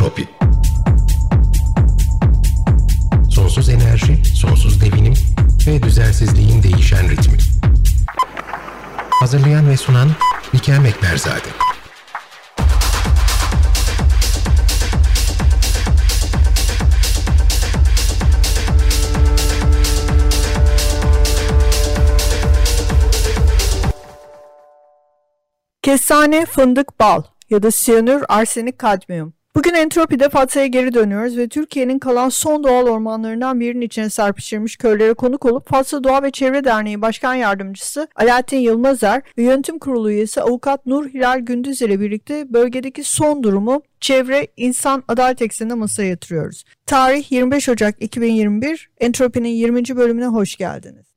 Entropi Sonsuz enerji, sonsuz devinim ve düzensizliğin değişen ritmi. Hazırlayan ve sunan Bikem Ekberzade. Kestane, fındık, bal ya da siyanür, arsenik, kadmiyum. Bugün Entropi'de Fatsa'ya geri dönüyoruz ve Türkiye'nin kalan son doğal ormanlarından birinin içine serpiştirilmiş köylere konuk olup Fatsa Doğa ve Çevre Derneği Başkan Yardımcısı Alaaddin Yılmazer ve Yönetim Kurulu üyesi Avukat Nur Hilal Gündüz ile birlikte bölgedeki son durumu çevre, insan, adalet ekseninde masaya yatırıyoruz. Tarih 25 Ocak 2021, Entropi'nin 20. bölümüne hoş geldiniz.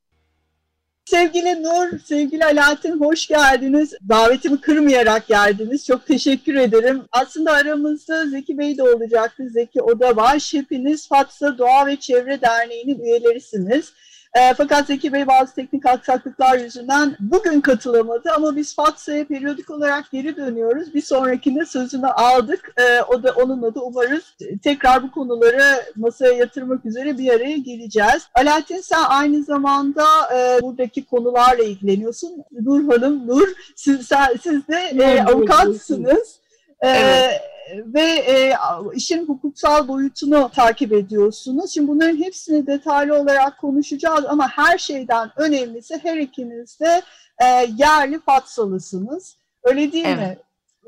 Sevgili Nur, sevgili Alaaddin hoş geldiniz. Davetimi kırmayarak geldiniz. Çok teşekkür ederim. Aslında aramızda Zeki Bey de olacaktı. Zeki Oda var. Hepiniz Fatsa Doğa ve Çevre Derneği'nin üyelerisiniz. E, fakat Zeki Bey bazı teknik aksaklıklar yüzünden bugün katılamadı ama biz FATSA'ya periyodik olarak geri dönüyoruz. Bir sonrakinde sözünü aldık. E, o da onunla da umarız tekrar bu konuları masaya yatırmak üzere bir araya geleceğiz. Alaaddin sen aynı zamanda e, buradaki konularla ilgileniyorsun. Nur Hanım, Nur siz, sen, siz de e, avukatsınız. Evet. ve e, işin hukuksal boyutunu takip ediyorsunuz. Şimdi bunların hepsini detaylı olarak konuşacağız ama her şeyden önemlisi her ikiniz de e, yerli Fatsalısınız. Öyle değil evet. mi?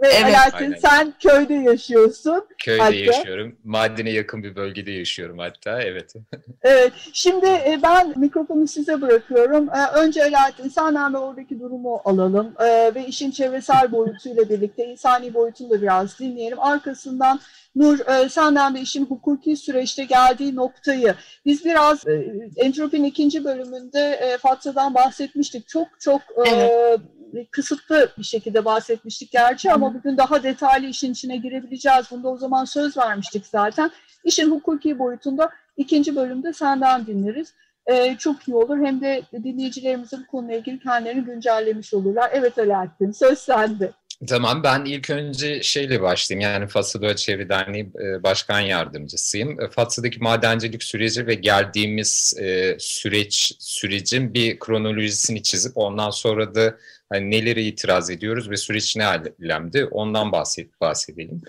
Ve evet. Alaaddin sen köyde yaşıyorsun. Köyde hatta. yaşıyorum. Madene yakın bir bölgede yaşıyorum hatta. Evet. evet. Şimdi e, ben mikrofonu size bırakıyorum. E, önce Alaaddin senden ve oradaki durumu alalım. E, ve işin çevresel boyutuyla birlikte insani boyutunu da biraz dinleyelim. Arkasından Nur senden de işin hukuki süreçte geldiği noktayı biz biraz Entrop'in ikinci bölümünde Fatsa'dan bahsetmiştik. Çok çok evet kısıtlı bir şekilde bahsetmiştik gerçi ama bugün daha detaylı işin içine girebileceğiz. Bunda o zaman söz vermiştik zaten. İşin hukuki boyutunda ikinci bölümde senden dinleriz. Ee, çok iyi olur. Hem de dinleyicilerimizin bu konuyla ilgili kendilerini güncellemiş olurlar. Evet Alaaddin, söz sende. Tamam ben ilk önce şeyle başlayayım yani Fatsa Doğa Çevre Derneği e, Başkan Yardımcısıyım. E, Fatsa'daki madencilik süreci ve geldiğimiz e, süreç sürecin bir kronolojisini çizip ondan sonra da hani neleri itiraz ediyoruz ve süreç ne alemdi ondan bahset, bahsedelim.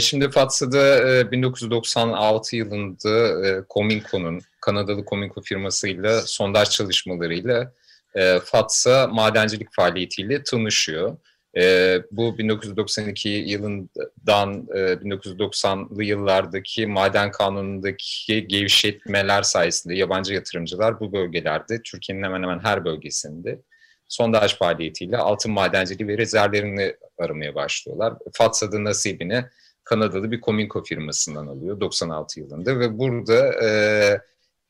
Şimdi Fatsa'da 1996 yılında Cominco'nun Kanadalı Cominco firmasıyla sondaj çalışmalarıyla Fatsa madencilik faaliyetiyle tanışıyor. E, bu 1992 yılından e, 1990'lı yıllardaki maden kanunundaki gevşetmeler sayesinde yabancı yatırımcılar bu bölgelerde Türkiye'nin hemen hemen her bölgesinde sondaj faaliyetiyle altın madenciliği ve rezervlerini aramaya başlıyorlar. FATSA'da nasibini Kanadalı bir Cominco firmasından alıyor 96 yılında ve burada e,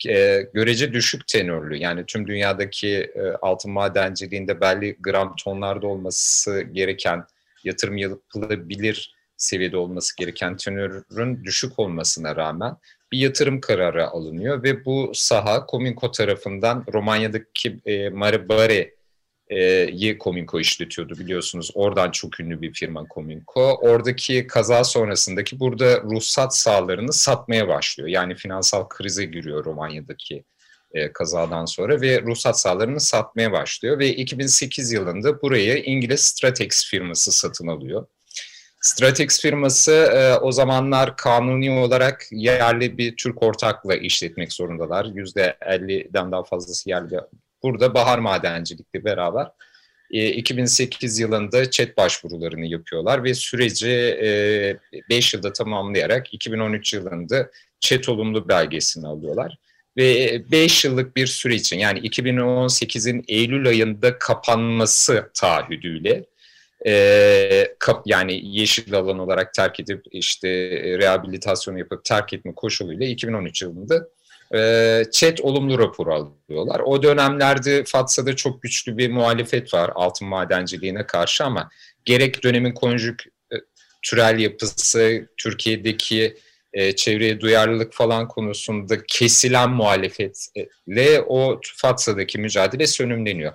e, görece düşük tenörlü yani tüm dünyadaki e, altın madenciliğinde belli gram tonlarda olması gereken yatırım yapılabilir seviyede olması gereken tenörün düşük olmasına rağmen bir yatırım kararı alınıyor ve bu saha Cominco tarafından Romanya'daki e, Maribare e, Cominco işletiyordu biliyorsunuz. Oradan çok ünlü bir firma Cominco. Oradaki kaza sonrasındaki burada ruhsat sahalarını satmaya başlıyor. Yani finansal krize giriyor Romanya'daki e, kazadan sonra ve ruhsat sahalarını satmaya başlıyor. Ve 2008 yılında burayı İngiliz Stratex firması satın alıyor. Stratex firması e, o zamanlar kanuni olarak yerli bir Türk ortakla işletmek zorundalar. %50'den daha fazlası yerli burada bahar madencilikle beraber 2008 e, yılında çet başvurularını yapıyorlar ve süreci 5 e, yılda tamamlayarak 2013 yılında çet olumlu belgesini alıyorlar. Ve 5 yıllık bir süre için yani 2018'in Eylül ayında kapanması taahhüdüyle e, kap, yani yeşil alan olarak terk edip işte rehabilitasyon yapıp terk etme koşuluyla 2013 yılında e, chat olumlu rapor alıyorlar. O dönemlerde Fatsa'da çok güçlü bir muhalefet var altın madenciliğine karşı ama gerek dönemin konjük e, yapısı, Türkiye'deki e, çevreye duyarlılık falan konusunda kesilen muhalefetle o Fatsa'daki mücadele sönümleniyor.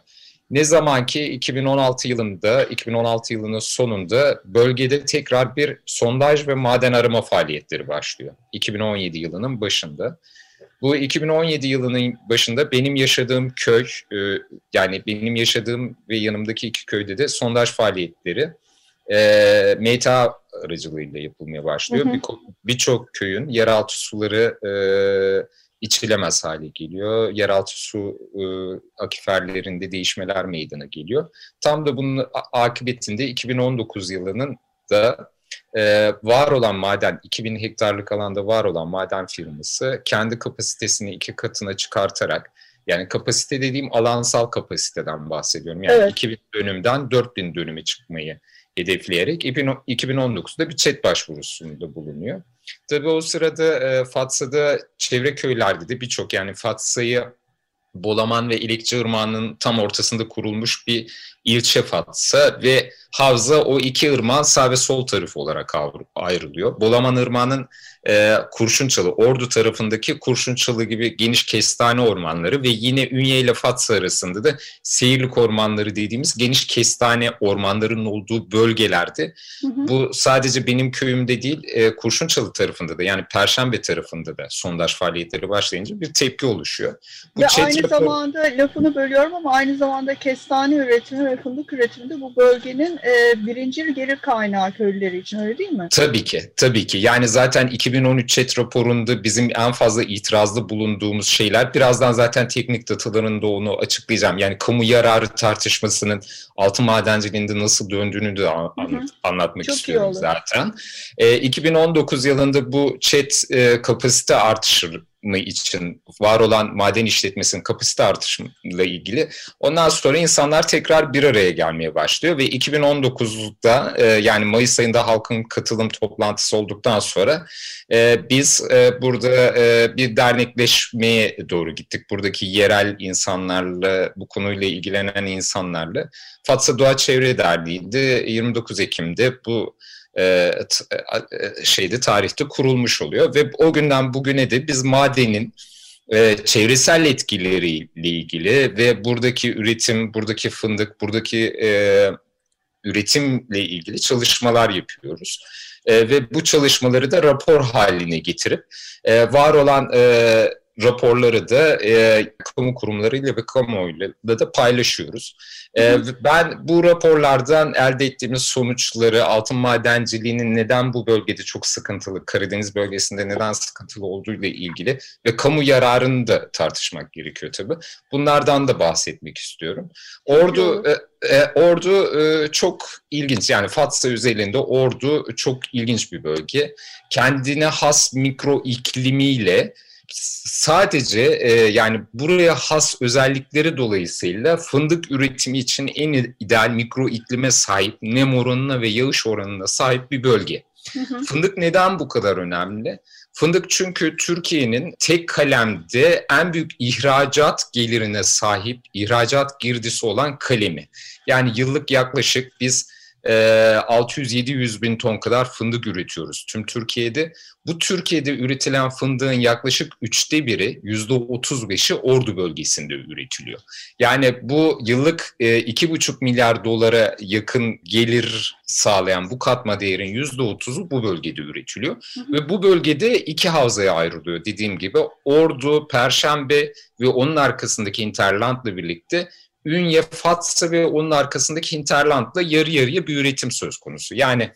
Ne zaman ki 2016 yılında, 2016 yılının sonunda bölgede tekrar bir sondaj ve maden arama faaliyetleri başlıyor. 2017 yılının başında. Bu 2017 yılının başında benim yaşadığım köy, e, yani benim yaşadığım ve yanımdaki iki köyde de sondaj faaliyetleri e, MTA aracılığıyla yapılmaya başlıyor. Birçok bir köyün yeraltı suları e, içilemez hale geliyor. Yeraltı su e, akiferlerinde değişmeler meydana geliyor. Tam da bunun akıbetinde 2019 yılının da e, var olan maden, 2000 hektarlık alanda var olan maden firması kendi kapasitesini iki katına çıkartarak yani kapasite dediğim alansal kapasiteden bahsediyorum. Yani evet. 2000 dönümden 4000 dönüme çıkmayı hedefleyerek 2019'da bir chat başvurusunda bulunuyor. Tabii o sırada e, Fatsa'da çevre köylerde de birçok yani Fatsa'yı Bolaman ve İlikçi Irmağı'nın tam ortasında kurulmuş bir ilçe Fatsa ve havza o iki ırmağın sağ ve sol tarafı olarak ayrılıyor. Bolaman Irmağı'nın e, Kurşunçalı, Ordu tarafındaki Kurşunçalı gibi geniş kestane ormanları ve yine Ünye ile Fatsa arasında da Seyirlik ormanları dediğimiz geniş kestane ormanlarının olduğu bölgelerde. Hı hı. Bu sadece benim köyümde değil, e, Kurşunçalı tarafında da yani Perşembe tarafında da sondaj faaliyetleri başlayınca bir tepki oluşuyor. Bu ve aynı zamanda lafını bölüyorum ama aynı zamanda kestane üretimi ve fındık üretimi de bu bölgenin e, birinci gelir kaynağı köylüleri için öyle değil mi? Tabii ki, tabii ki. Yani zaten 2013 chat raporunda bizim en fazla itirazlı bulunduğumuz şeyler, birazdan zaten teknik dataların da onu açıklayacağım. Yani kamu yararı tartışmasının altın madenciliğinde nasıl döndüğünü de an, hı. anlatmak Çok istiyorum zaten. E, 2019 yılında bu chat e, kapasite artışı için var olan maden işletmesinin kapasite artışıyla ilgili. Ondan sonra insanlar tekrar bir araya gelmeye başlıyor ve 2019'da e, yani Mayıs ayında halkın katılım toplantısı olduktan sonra e, biz e, burada bir dernekleşmeye doğru gittik. Buradaki yerel insanlarla, bu konuyla ilgilenen insanlarla. Fatsa Doğa Çevre Derneği'ydi 29 Ekim'de bu e, e, şeyde tarihte kurulmuş oluyor ve o günden bugüne de biz madenin e, çevresel etkileriyle ilgili ve buradaki üretim, buradaki fındık, buradaki e, üretimle ilgili çalışmalar yapıyoruz. E, ve bu çalışmaları da rapor haline getirip e, var olan e, raporları da e, kamu kurumlarıyla ve kamuoyuyla da paylaşıyoruz. E, ben bu raporlardan elde ettiğimiz sonuçları, altın madenciliğinin neden bu bölgede çok sıkıntılı, Karadeniz bölgesinde neden sıkıntılı olduğu ile ilgili ve kamu yararını da tartışmak gerekiyor tabii. Bunlardan da bahsetmek istiyorum. Ordu e, e, Ordu e, çok ilginç yani Fatsa üzerinde Ordu çok ilginç bir bölge. Kendine has mikro iklimiyle sadece e, yani buraya has özellikleri dolayısıyla fındık üretimi için en ideal mikro iklime sahip, nem oranına ve yağış oranına sahip bir bölge. Hı hı. Fındık neden bu kadar önemli? Fındık çünkü Türkiye'nin tek kalemde en büyük ihracat gelirine sahip, ihracat girdisi olan kalemi. Yani yıllık yaklaşık biz 600-700 ee, bin ton kadar fındık üretiyoruz tüm Türkiye'de. Bu Türkiye'de üretilen fındığın yaklaşık üçte biri, yüzde otuz beşi Ordu bölgesinde üretiliyor. Yani bu yıllık e, iki buçuk milyar dolara yakın gelir sağlayan bu katma değerin yüzde otuzu bu bölgede üretiliyor. Hı hı. Ve bu bölgede iki havzaya ayrılıyor dediğim gibi. Ordu, Perşembe ve onun arkasındaki Interland'la birlikte Ünye, Fatsa ve onun arkasındaki Hinterland'la yarı yarıya bir üretim söz konusu. Yani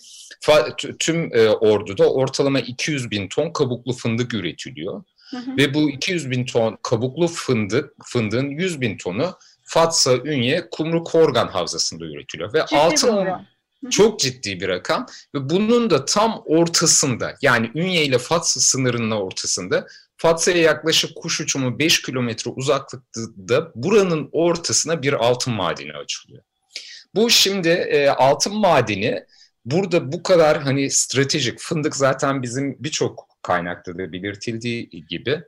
tüm e, orduda ortalama 200 bin ton kabuklu fındık üretiliyor. Hı hı. Ve bu 200 bin ton kabuklu fındık, fındığın 100 bin tonu Fatsa, Ünye, Kumru, Korgan havzasında üretiliyor. Ve ciddi altın çok ciddi bir rakam ve bunun da tam ortasında yani Ünye ile Fatsa sınırının ortasında Fatsa'ya yaklaşık kuş uçumu 5 kilometre uzaklıkta buranın ortasına bir altın madeni açılıyor. Bu şimdi e, altın madeni burada bu kadar hani stratejik fındık zaten bizim birçok kaynakta da belirtildiği gibi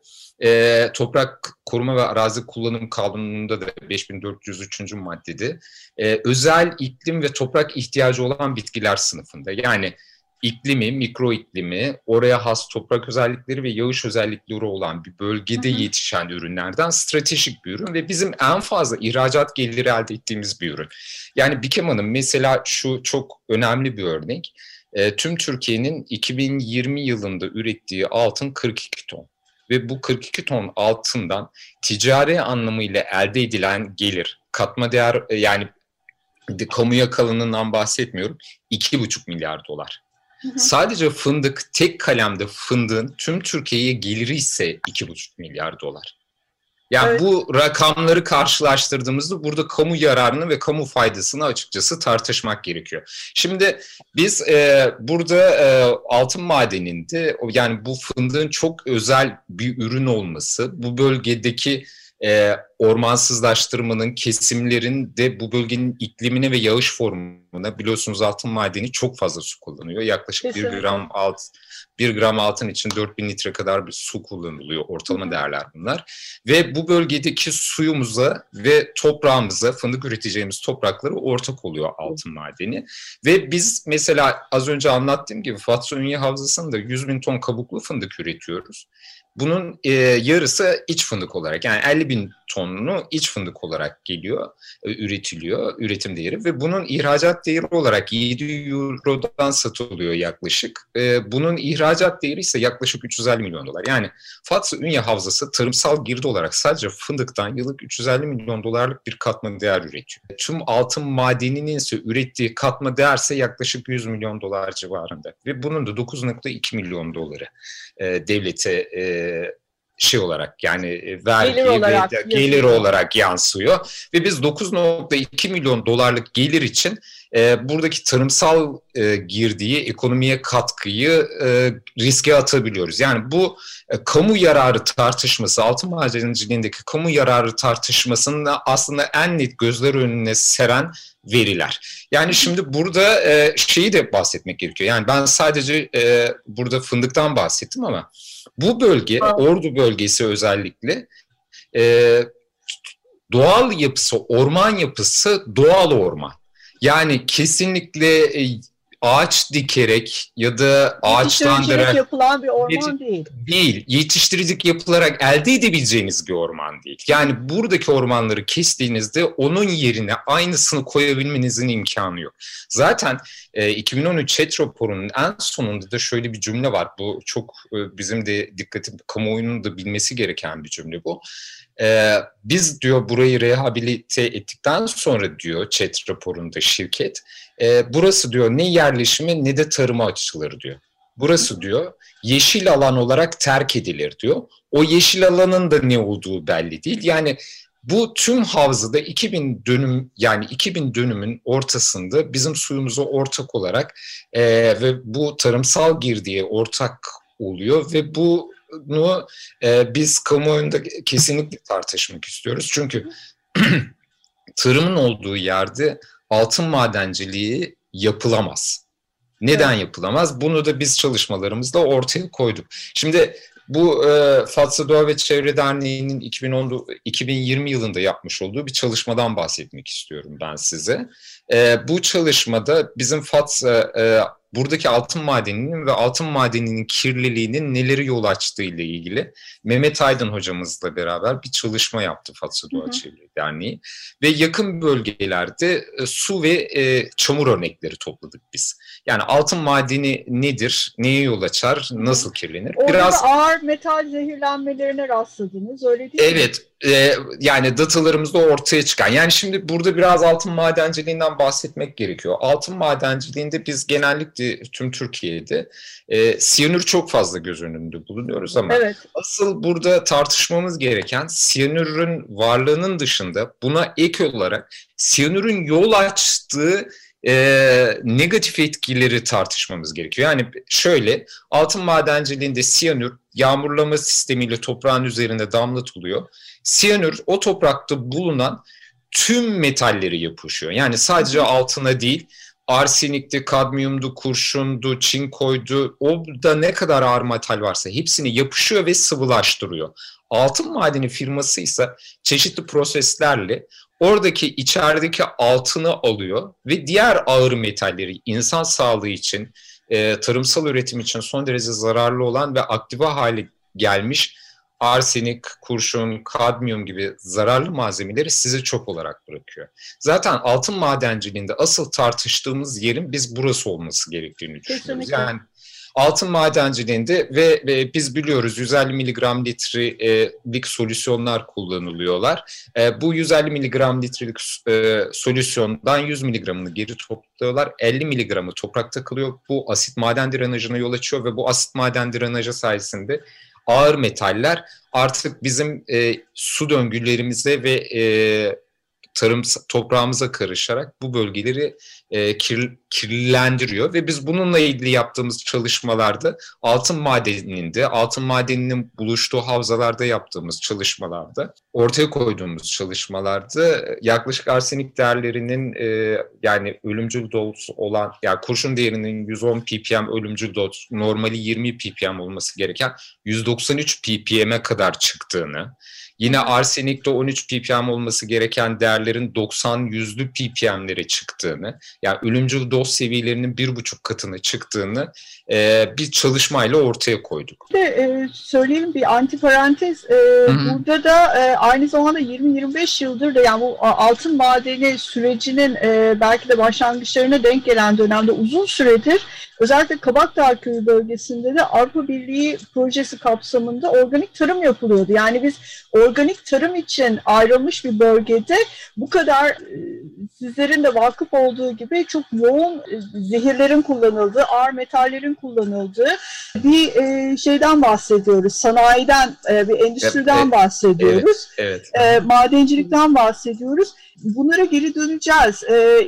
e, toprak koruma ve arazi kullanım kanununda da 5403. maddede e, özel iklim ve toprak ihtiyacı olan bitkiler sınıfında yani iklimi, mikro iklimi, oraya has toprak özellikleri ve yağış özellikleri olan bir bölgede hı hı. yetişen ürünlerden stratejik bir ürün ve bizim en fazla ihracat geliri elde ettiğimiz bir ürün. Yani Bikem Hanım mesela şu çok önemli bir örnek. E, tüm Türkiye'nin 2020 yılında ürettiği altın 42 ton ve bu 42 ton altından ticari anlamıyla elde edilen gelir, katma değer e, yani kamuya kalınından bahsetmiyorum 2,5 milyar dolar. Sadece fındık tek kalemde fındığın tüm Türkiye'ye geliri ise 2,5 milyar dolar. Yani evet. bu rakamları karşılaştırdığımızda burada kamu yararını ve kamu faydasını açıkçası tartışmak gerekiyor. Şimdi biz e, burada e, altın madeninde yani bu fındığın çok özel bir ürün olması, bu bölgedeki e, ormansızlaştırmanın, kesimlerin de bu bölgenin iklimine ve yağış formuna biliyorsunuz altın madeni çok fazla su kullanıyor. Yaklaşık Kesinlikle. 1 gram alt 1 gram altın için 4000 litre kadar bir su kullanılıyor. Ortalama değerler bunlar. Ve bu bölgedeki suyumuza ve toprağımıza, fındık üreteceğimiz toprakları ortak oluyor altın madeni. Ve biz mesela az önce anlattığım gibi Fatsa Ünye Havzası'nda 100 bin ton kabuklu fındık üretiyoruz. Bunun e, yarısı iç fındık olarak yani 50 bin tonunu iç fındık olarak geliyor, e, üretiliyor, üretim değeri ve bunun ihracat değeri olarak 7 Euro'dan satılıyor yaklaşık. E, bunun ihracat değeri ise yaklaşık 350 milyon dolar. Yani Fatsa Ünye Havzası tarımsal girdi olarak sadece fındıktan yıllık 350 milyon dolarlık bir katma değer üretiyor. Tüm altın madeninin ise ürettiği katma değer ise yaklaşık 100 milyon dolar civarında ve bunun da 9.2 milyon doları e, devlete e, şey olarak yani e, vergi gelir olarak, ve gelir olarak yansıyor ve biz 9.2 milyon dolarlık gelir için e, buradaki tarımsal e, girdiği ekonomiye katkıyı e, riske atabiliyoruz. Yani bu e, kamu yararı tartışması altın madenciliğindeki kamu yararı tartışmasının aslında en net gözler önüne seren veriler. Yani şimdi burada e, şeyi de bahsetmek gerekiyor. Yani ben sadece e, burada fındıktan bahsettim ama bu bölge, Ordu bölgesi özellikle e, doğal yapısı, orman yapısı doğal orman. Yani kesinlikle e, ağaç dikerek ya da ağaçlandırarak yapılan bir orman değil. Değil. Yetiştiricilik yapılarak elde edebileceğiniz bir orman değil. Yani buradaki ormanları kestiğinizde onun yerine aynısını koyabilmenizin imkanı yok. Zaten e, 2013 chat raporunun en sonunda da şöyle bir cümle var. Bu çok e, bizim de dikkati kamuoyunun da bilmesi gereken bir cümle bu. Ee, biz diyor burayı rehabilite ettikten sonra diyor chat raporunda şirket e, burası diyor ne yerleşimi ne de tarıma açılır diyor. Burası diyor yeşil alan olarak terk edilir diyor. O yeşil alanın da ne olduğu belli değil. Yani bu tüm havzada 2000 dönüm yani 2000 dönümün ortasında bizim suyumuzu ortak olarak e, ve bu tarımsal girdiye ortak oluyor ve bu bunu e, biz kamuoyunda kesinlikle tartışmak istiyoruz. Çünkü tarımın olduğu yerde altın madenciliği yapılamaz. Neden evet. yapılamaz? Bunu da biz çalışmalarımızda ortaya koyduk. Şimdi bu e, Fatsa Doğa ve Çevre Derneği'nin 2010, 2020 yılında yapmış olduğu bir çalışmadan bahsetmek istiyorum ben size. E, bu çalışmada bizim Fatsa e, buradaki altın madeninin ve altın madeninin kirliliğinin neleri yol açtığı ile ilgili Mehmet Aydın hocamızla beraber bir çalışma yaptı Fatsa Doğa Çevre Derneği ve yakın bölgelerde e, su ve e, çamur örnekleri topladık biz. Yani altın madeni nedir, neye yol açar, nasıl kirlenir? Orada Biraz ağır metal zehirlenmelerine rastladınız öyle değil evet, mi? Evet e, yani datalarımızda ortaya çıkan. Yani şimdi burada biraz altın madenciliğinden bahsetmek gerekiyor. Altın madenciliğinde biz genellikle tüm Türkiye'de e, siyanür çok fazla göz önünde bulunuyoruz ama evet. asıl burada tartışmamız gereken siyanürün varlığının dışında buna ek olarak siyanürün yol açtığı e, negatif etkileri tartışmamız gerekiyor. Yani şöyle altın madenciliğinde siyanür yağmurlama sistemiyle toprağın üzerinde damlatılıyor siyanür o toprakta bulunan tüm metalleri yapışıyor. Yani sadece altına değil arsenikti, kadmiyumdu, kurşundu, çinkoydu, o da ne kadar ağır metal varsa hepsini yapışıyor ve sıvılaştırıyor. Altın madeni firması ise çeşitli proseslerle oradaki içerideki altını alıyor ve diğer ağır metalleri insan sağlığı için e, tarımsal üretim için son derece zararlı olan ve aktive hale gelmiş arsenik, kurşun, kadmiyum gibi zararlı malzemeleri size çok olarak bırakıyor. Zaten altın madenciliğinde asıl tartıştığımız yerin biz burası olması gerektiğini düşünüyoruz. Kesinlikle. Yani altın madenciliğinde ve, ve biz biliyoruz 150 miligram litrelik solüsyonlar kullanılıyorlar. E, bu 150 miligram litrelik e, solüsyondan 100 miligramını geri topluyorlar. 50 miligramı toprakta kalıyor. Bu asit maden drenajına yol açıyor ve bu asit maden drenajı sayesinde ağır metaller. Artık bizim e, su döngülerimize ve e, tarım toprağımıza karışarak bu bölgeleri e, kir, kirlendiriyor ve biz bununla ilgili yaptığımız çalışmalarda altın madeninde, altın madeninin buluştuğu havzalarda yaptığımız çalışmalarda, ortaya koyduğumuz çalışmalarda yaklaşık arsenik değerlerinin e, yani ölümcül doz olan, yani kurşun değerinin 110 ppm ölümcül doz, normali 20 ppm olması gereken 193 ppm'e kadar çıktığını, Yine arsenikte 13 ppm olması gereken değerlerin 90 yüzlü ppm'lere çıktığını, yani ölümcül doz seviyelerinin bir buçuk katına çıktığını e, bir çalışmayla ortaya koyduk. De, e, söyleyelim bir antiparantez. E, burada da e, aynı zamanda 20-25 yıldır da yani bu altın madeni sürecinin e, belki de başlangıçlarına denk gelen dönemde uzun süredir özellikle Kabakdağ Köyü bölgesinde de Avrupa Birliği projesi kapsamında organik tarım yapılıyordu. Yani biz organik tarım için ayrılmış bir bölgede bu kadar e, sizlerin de vakıf olduğu gibi çok yoğun e, zehirlerin kullanıldığı, ağır metallerin kullanıldığı bir e, şeyden bahsediyoruz. Sanayiden, bir endüstriden evet, bahsediyoruz. Evet, evet. Madencilikten bahsediyoruz. Bunlara geri döneceğiz.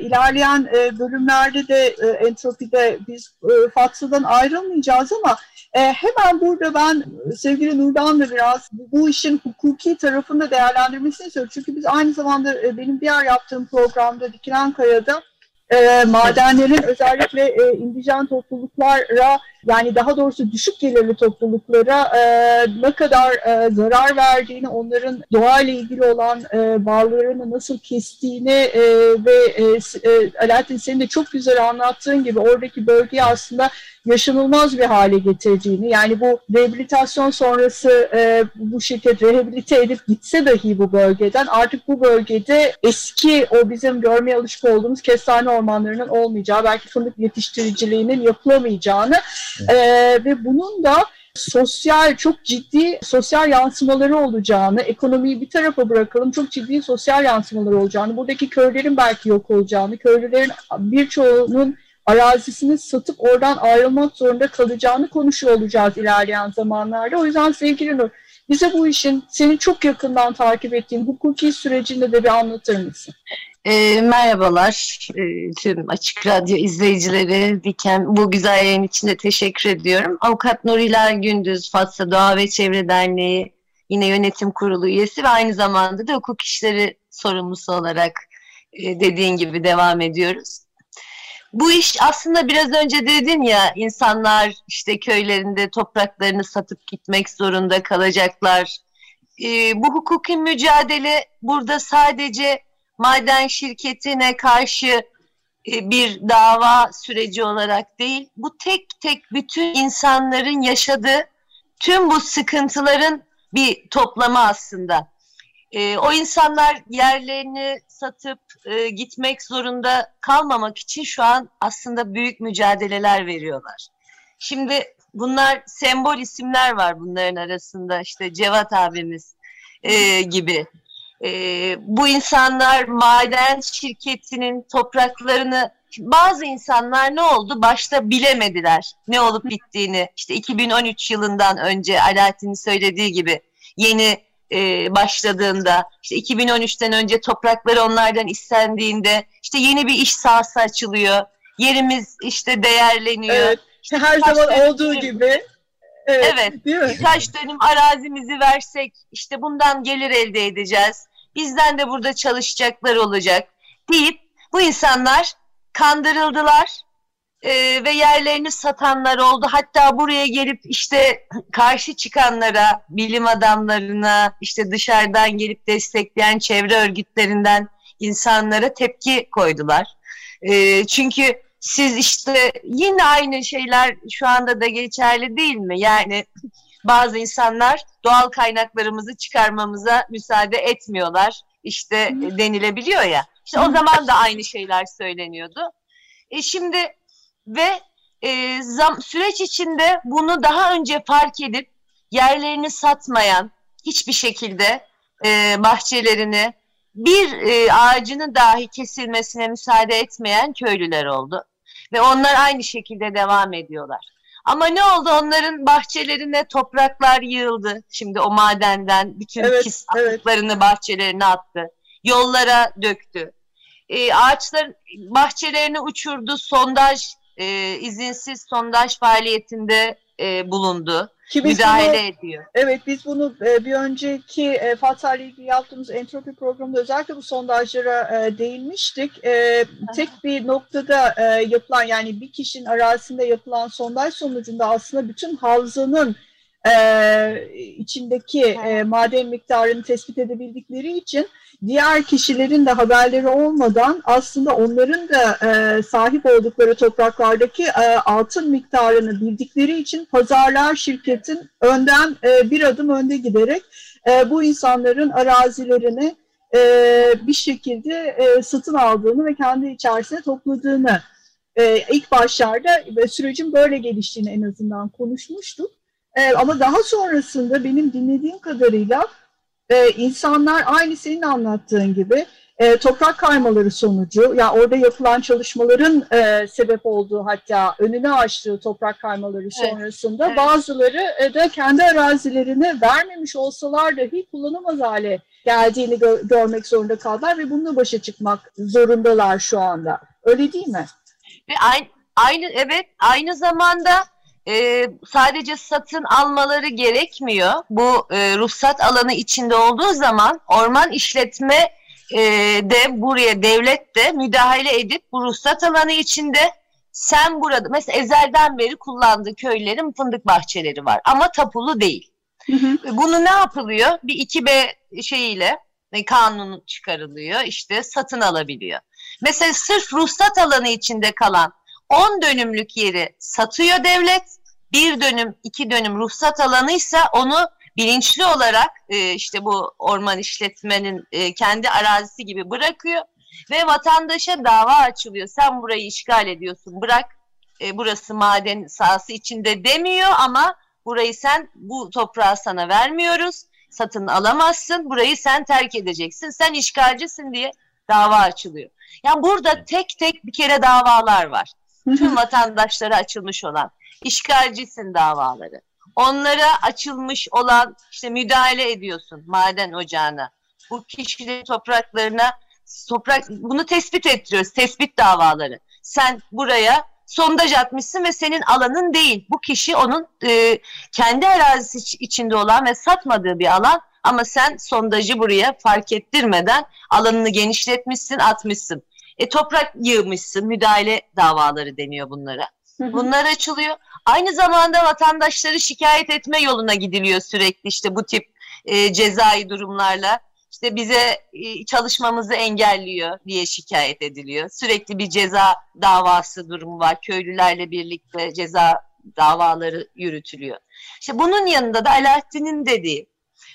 İlerleyen bölümlerde de entropide biz Fatsa'dan ayrılmayacağız ama e, hemen burada ben sevgili Nurdan'la biraz bu işin hukuki tarafını değerlendirmesini istiyorum. Çünkü biz aynı zamanda e, benim diğer yaptığım programda Dikilen Kaya'da e, madenlerin özellikle e, indijen topluluklara yani daha doğrusu düşük gelirli topluluklara e, ne kadar e, zarar verdiğini, onların doğayla ilgili olan e, bağlarını nasıl kestiğini e, ve e, e, Alaaddin senin de çok güzel anlattığın gibi oradaki bölgeyi aslında yaşanılmaz bir hale getirdiğini yani bu rehabilitasyon sonrası e, bu şirket rehabilite edip gitse dahi bu bölgeden artık bu bölgede eski o bizim görmeye alışık olduğumuz kestane ormanlarının olmayacağı belki fındık yetiştiriciliğinin yapılamayacağını e, ve bunun da sosyal çok ciddi sosyal yansımaları olacağını, ekonomiyi bir tarafa bırakalım çok ciddi sosyal yansımaları olacağını, buradaki köylerin belki yok olacağını, köylülerin birçoğunun arazisini satıp oradan ayrılmak zorunda kalacağını konuşuyor olacağız ilerleyen zamanlarda. O yüzden sevgili Nur, bize bu işin seni çok yakından takip ettiğin hukuki sürecinde de bir anlatır mısın? E, merhabalar e, tüm Açık Radyo izleyicileri. Diken, bu güzel yayın için de teşekkür ediyorum. Avukat Nuriler Gündüz, Fatsa Doğa ve Çevre Derneği yine yönetim kurulu üyesi ve aynı zamanda da hukuk işleri sorumlusu olarak e, dediğin gibi devam ediyoruz. Bu iş aslında biraz önce dedin ya insanlar işte köylerinde topraklarını satıp gitmek zorunda kalacaklar. E, bu hukuki mücadele burada sadece maden şirketine karşı e, bir dava süreci olarak değil, bu tek tek bütün insanların yaşadığı tüm bu sıkıntıların bir toplama aslında. E, o insanlar yerlerini satıp e, gitmek zorunda kalmamak için şu an aslında büyük mücadeleler veriyorlar. Şimdi bunlar sembol isimler var bunların arasında işte Cevat abimiz e, gibi e, bu insanlar maden şirketinin topraklarını bazı insanlar ne oldu? Başta bilemediler ne olup bittiğini. İşte 2013 yılından önce Alaaddin'in söylediği gibi yeni e, başladığında, işte 2013'ten önce toprakları onlardan istendiğinde, işte yeni bir iş sahası açılıyor. Yerimiz işte değerleniyor. Evet, işte her zaman olduğu gibi Evet, evet. Değil mi? birkaç dönüm arazimizi versek işte bundan gelir elde edeceğiz. Bizden de burada çalışacaklar olacak deyip bu insanlar kandırıldılar e, ve yerlerini satanlar oldu. Hatta buraya gelip işte karşı çıkanlara, bilim adamlarına, işte dışarıdan gelip destekleyen çevre örgütlerinden insanlara tepki koydular. E, çünkü siz işte yine aynı şeyler şu anda da geçerli değil mi? Yani bazı insanlar doğal kaynaklarımızı çıkarmamıza müsaade etmiyorlar. İşte denilebiliyor ya. İşte o zaman da aynı şeyler söyleniyordu. E şimdi ve e, zam, süreç içinde bunu daha önce fark edip yerlerini satmayan hiçbir şekilde e, bahçelerini bir e, ağacının dahi kesilmesine müsaade etmeyen köylüler oldu. Ve onlar aynı şekilde devam ediyorlar. Ama ne oldu? Onların bahçelerine topraklar yığıldı. Şimdi o madenden bütün evet, pis atıklarını evet. bahçelerine attı. Yollara döktü. E, ağaçlar bahçelerini uçurdu. Sondaj, e, izinsiz sondaj faaliyetinde e, bulundu. Ki müdahale bunu, ediyor. Evet biz bunu e, bir önceki e, ile ilgili yaptığımız entropi programında özellikle bu sondajlara e, değinmiştik. Tek bir noktada yapılan yani bir kişinin arazisinde yapılan sondaj sonucunda aslında bütün havzanın e, içindeki e, maden miktarını tespit edebildikleri için diğer kişilerin de haberleri olmadan aslında onların da e, sahip oldukları topraklardaki e, altın miktarını bildikleri için pazarlar şirketin önden e, bir adım önde giderek e, bu insanların arazilerini e, bir şekilde e, satın aldığını ve kendi içerisine topladığını e, ilk başlarda ve sürecin böyle geliştiğini en azından konuşmuştuk. E, ama daha sonrasında benim dinlediğim kadarıyla e, insanlar aynı senin anlattığın gibi e, toprak kaymaları sonucu, ya yani orada yapılan çalışmaların e, sebep olduğu hatta önünü açtığı toprak kaymaları sonrasında evet, evet. bazıları e, da kendi arazilerini vermemiş olsalar dahi kullanamaz hale geldiğini gö görmek zorunda kaldılar ve bununla başa çıkmak zorundalar şu anda. Öyle değil mi? Ve aynı, aynı evet aynı zamanda e, sadece satın almaları gerekmiyor. Bu e, ruhsat alanı içinde olduğu zaman orman işletme e, de buraya devlet de müdahale edip bu ruhsat alanı içinde sen burada mesela ezelden beri kullandığı köylerin fındık bahçeleri var ama tapulu değil. Hı hı. Bunu ne yapılıyor? Bir 2B şeyiyle e, kanun çıkarılıyor işte satın alabiliyor. Mesela sırf ruhsat alanı içinde kalan 10 dönümlük yeri satıyor devlet. Bir dönüm, iki dönüm ruhsat alanıysa onu bilinçli olarak e, işte bu orman işletmenin e, kendi arazisi gibi bırakıyor ve vatandaşa dava açılıyor. Sen burayı işgal ediyorsun, bırak e, burası maden sahası içinde demiyor ama burayı sen bu toprağı sana vermiyoruz, satın alamazsın, burayı sen terk edeceksin, sen işgalcisin diye dava açılıyor. Yani burada tek tek bir kere davalar var tüm vatandaşlara açılmış olan işgalcisin davaları. Onlara açılmış olan işte müdahale ediyorsun maden ocağına. Bu kişilerin topraklarına toprak bunu tespit ettiriyoruz. Tespit davaları. Sen buraya sondaj atmışsın ve senin alanın değil. Bu kişi onun e, kendi arazisi içinde olan ve satmadığı bir alan ama sen sondajı buraya fark ettirmeden alanını genişletmişsin, atmışsın. E, toprak yığmışsın, müdahale davaları deniyor bunlara. Bunlar açılıyor. Aynı zamanda vatandaşları şikayet etme yoluna gidiliyor sürekli işte bu tip e, cezai durumlarla. İşte bize e, çalışmamızı engelliyor diye şikayet ediliyor. Sürekli bir ceza davası durumu var. Köylülerle birlikte ceza davaları yürütülüyor. İşte bunun yanında da Alaaddin'in dediği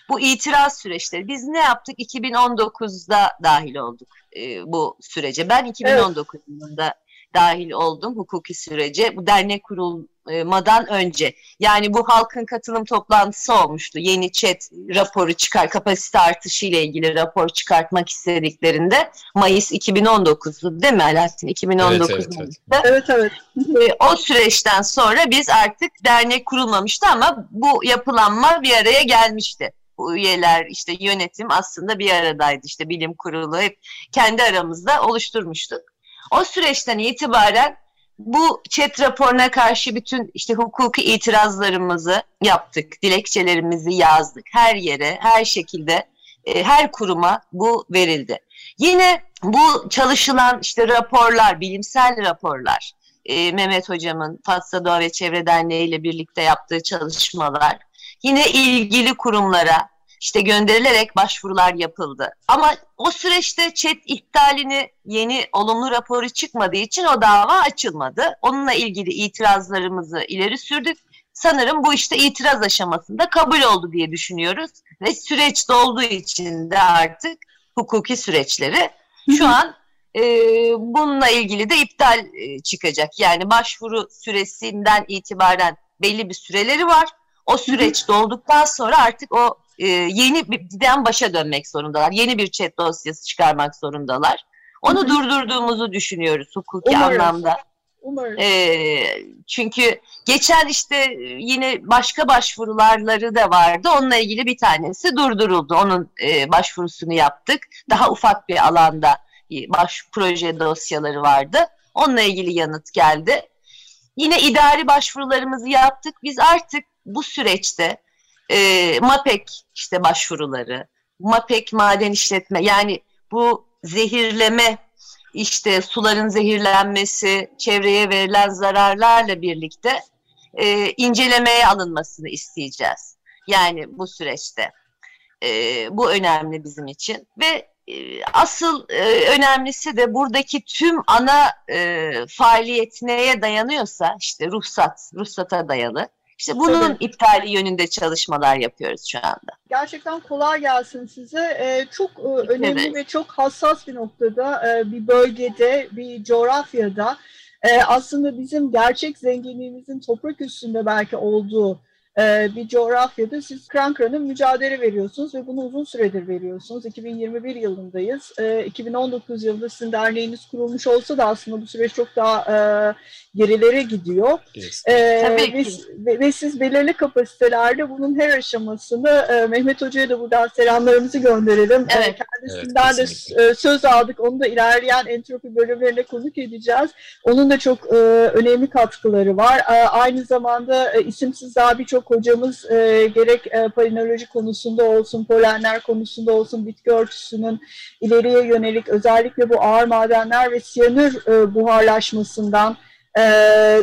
bu itiraz süreçleri. Biz ne yaptık? 2019'da dahil olduk e, bu sürece. Ben 2019 evet. yılında dahil oldum hukuki sürece. Bu dernek kurulmadan önce. Yani bu halkın katılım toplantısı olmuştu. Yeni chat raporu çıkar, kapasite artışı ile ilgili rapor çıkartmak istediklerinde Mayıs 2019'du değil mi Alaaddin? 2019 evet, evet, evet. evet, evet. o süreçten sonra biz artık dernek kurulmamıştı ama bu yapılanma bir araya gelmişti bu üyeler işte yönetim aslında bir aradaydı işte bilim kurulu hep kendi aramızda oluşturmuştuk. O süreçten itibaren bu chat raporuna karşı bütün işte hukuki itirazlarımızı yaptık, dilekçelerimizi yazdık. Her yere, her şekilde, e, her kuruma bu verildi. Yine bu çalışılan işte raporlar, bilimsel raporlar, e, Mehmet Hocam'ın Fatsa Doğa ve Çevre Derneği ile birlikte yaptığı çalışmalar, yine ilgili kurumlara işte gönderilerek başvurular yapıldı. Ama o süreçte chat iptalini yeni olumlu raporu çıkmadığı için o dava açılmadı. Onunla ilgili itirazlarımızı ileri sürdük. Sanırım bu işte itiraz aşamasında kabul oldu diye düşünüyoruz. Ve süreç dolduğu için de artık hukuki süreçleri şu an e, bununla ilgili de iptal e, çıkacak. Yani başvuru süresinden itibaren belli bir süreleri var. O süreç dolduktan sonra artık o e, yeni birden başa dönmek zorundalar. Yeni bir chat dosyası çıkarmak zorundalar. Onu Hı-hı. durdurduğumuzu düşünüyoruz hukuki Umarım. anlamda. Umarım. E, çünkü geçen işte yine başka başvurularları da vardı. Onunla ilgili bir tanesi durduruldu. Onun e, başvurusunu yaptık. Daha ufak bir alanda baş proje dosyaları vardı. Onunla ilgili yanıt geldi. Yine idari başvurularımızı yaptık. Biz artık bu süreçte e, MAPEK işte başvuruları, MAPEK maden işletme yani bu zehirleme işte suların zehirlenmesi, çevreye verilen zararlarla birlikte e, incelemeye alınmasını isteyeceğiz. Yani bu süreçte. E, bu önemli bizim için ve e, asıl e, önemlisi de buradaki tüm ana e, faaliyet dayanıyorsa işte ruhsat, ruhsata dayalı. İşte bunun evet. iptali yönünde çalışmalar yapıyoruz şu anda. Gerçekten kolay gelsin size. Ee, çok e, önemli evet. ve çok hassas bir noktada e, bir bölgede, bir coğrafyada e, aslında bizim gerçek zenginliğimizin toprak üstünde belki olduğu e, bir coğrafyada siz kran kranın mücadele veriyorsunuz ve bunu uzun süredir veriyorsunuz. 2021 yılındayız. E, 2019 yılında sizin derneğiniz kurulmuş olsa da aslında bu süreç çok daha e, gerilere gidiyor. E, Tabii ve, ve, ve siz belirli kapasitelerde bunun her aşamasını e, Mehmet Hoca'ya da buradan selamlarımızı gönderelim. Evet. E, kendisinden evet, de söz aldık. Onu da ilerleyen entropi bölümlerine konuk edeceğiz. Onun da çok e, önemli katkıları var. E, aynı zamanda e, isimsiz daha birçok birçok hocamız e, gerek e, polinoloji konusunda olsun, polenler konusunda olsun, bitki örtüsünün ileriye yönelik özellikle bu ağır madenler ve siyanür e, buharlaşmasından e,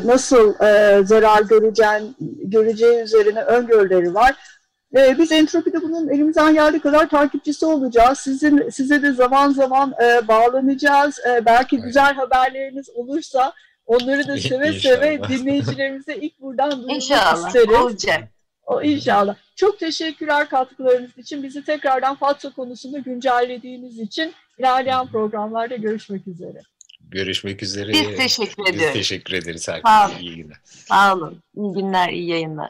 nasıl e, zarar göreceğin, göreceği üzerine öngörüleri var. E, biz Entropi'de bunun elimizden geldiği kadar takipçisi olacağız. Sizin Size de zaman zaman e, bağlanacağız. E, belki güzel haberleriniz olursa Onları da seve seve dinleyicilerimize ilk buradan duyurmak inşallah, isteriz. olacak. O, inşallah. Çok teşekkürler katkılarınız için. Bizi tekrardan Fatsa konusunda güncellediğiniz için ilerleyen programlarda görüşmek üzere. Görüşmek üzere. Biz teşekkür ediyoruz. Biz teşekkür ederiz herkese. Sağ olun. İyi günler. Sağ olun. İyi günler, iyi yayınlar.